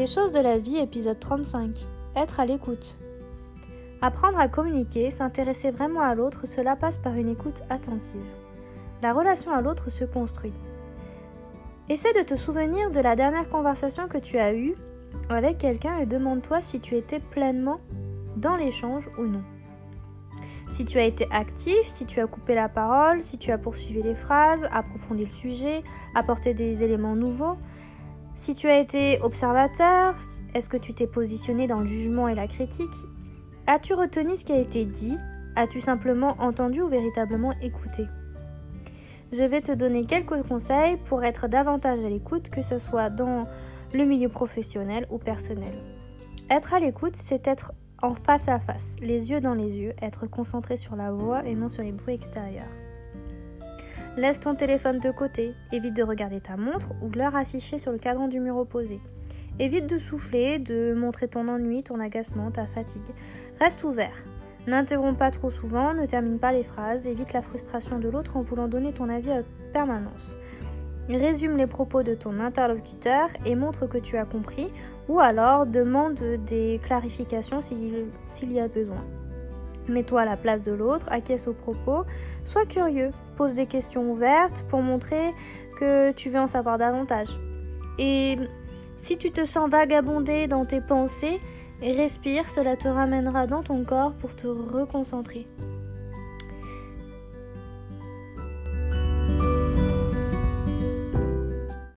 Les choses de la vie, épisode 35. Être à l'écoute. Apprendre à communiquer, s'intéresser vraiment à l'autre, cela passe par une écoute attentive. La relation à l'autre se construit. Essaie de te souvenir de la dernière conversation que tu as eue avec quelqu'un et demande-toi si tu étais pleinement dans l'échange ou non. Si tu as été actif, si tu as coupé la parole, si tu as poursuivi les phrases, approfondi le sujet, apporté des éléments nouveaux, si tu as été observateur, est-ce que tu t'es positionné dans le jugement et la critique? As-tu retenu ce qui a été dit? As-tu simplement entendu ou véritablement écouté? Je vais te donner quelques conseils pour être davantage à l'écoute, que ce soit dans le milieu professionnel ou personnel. Être à l'écoute, c'est être en face à face, les yeux dans les yeux, être concentré sur la voix et non sur les bruits extérieurs. Laisse ton téléphone de côté, évite de regarder ta montre ou l'heure affichée sur le cadran du mur opposé. Évite de souffler, de montrer ton ennui, ton agacement, ta fatigue. Reste ouvert. N'interromps pas trop souvent, ne termine pas les phrases, évite la frustration de l'autre en voulant donner ton avis à permanence. Résume les propos de ton interlocuteur et montre que tu as compris, ou alors demande des clarifications s'il y a besoin. Mets-toi à la place de l'autre, acquiesce aux propos, sois curieux, pose des questions ouvertes pour montrer que tu veux en savoir davantage. Et si tu te sens vagabonder dans tes pensées, respire, cela te ramènera dans ton corps pour te reconcentrer.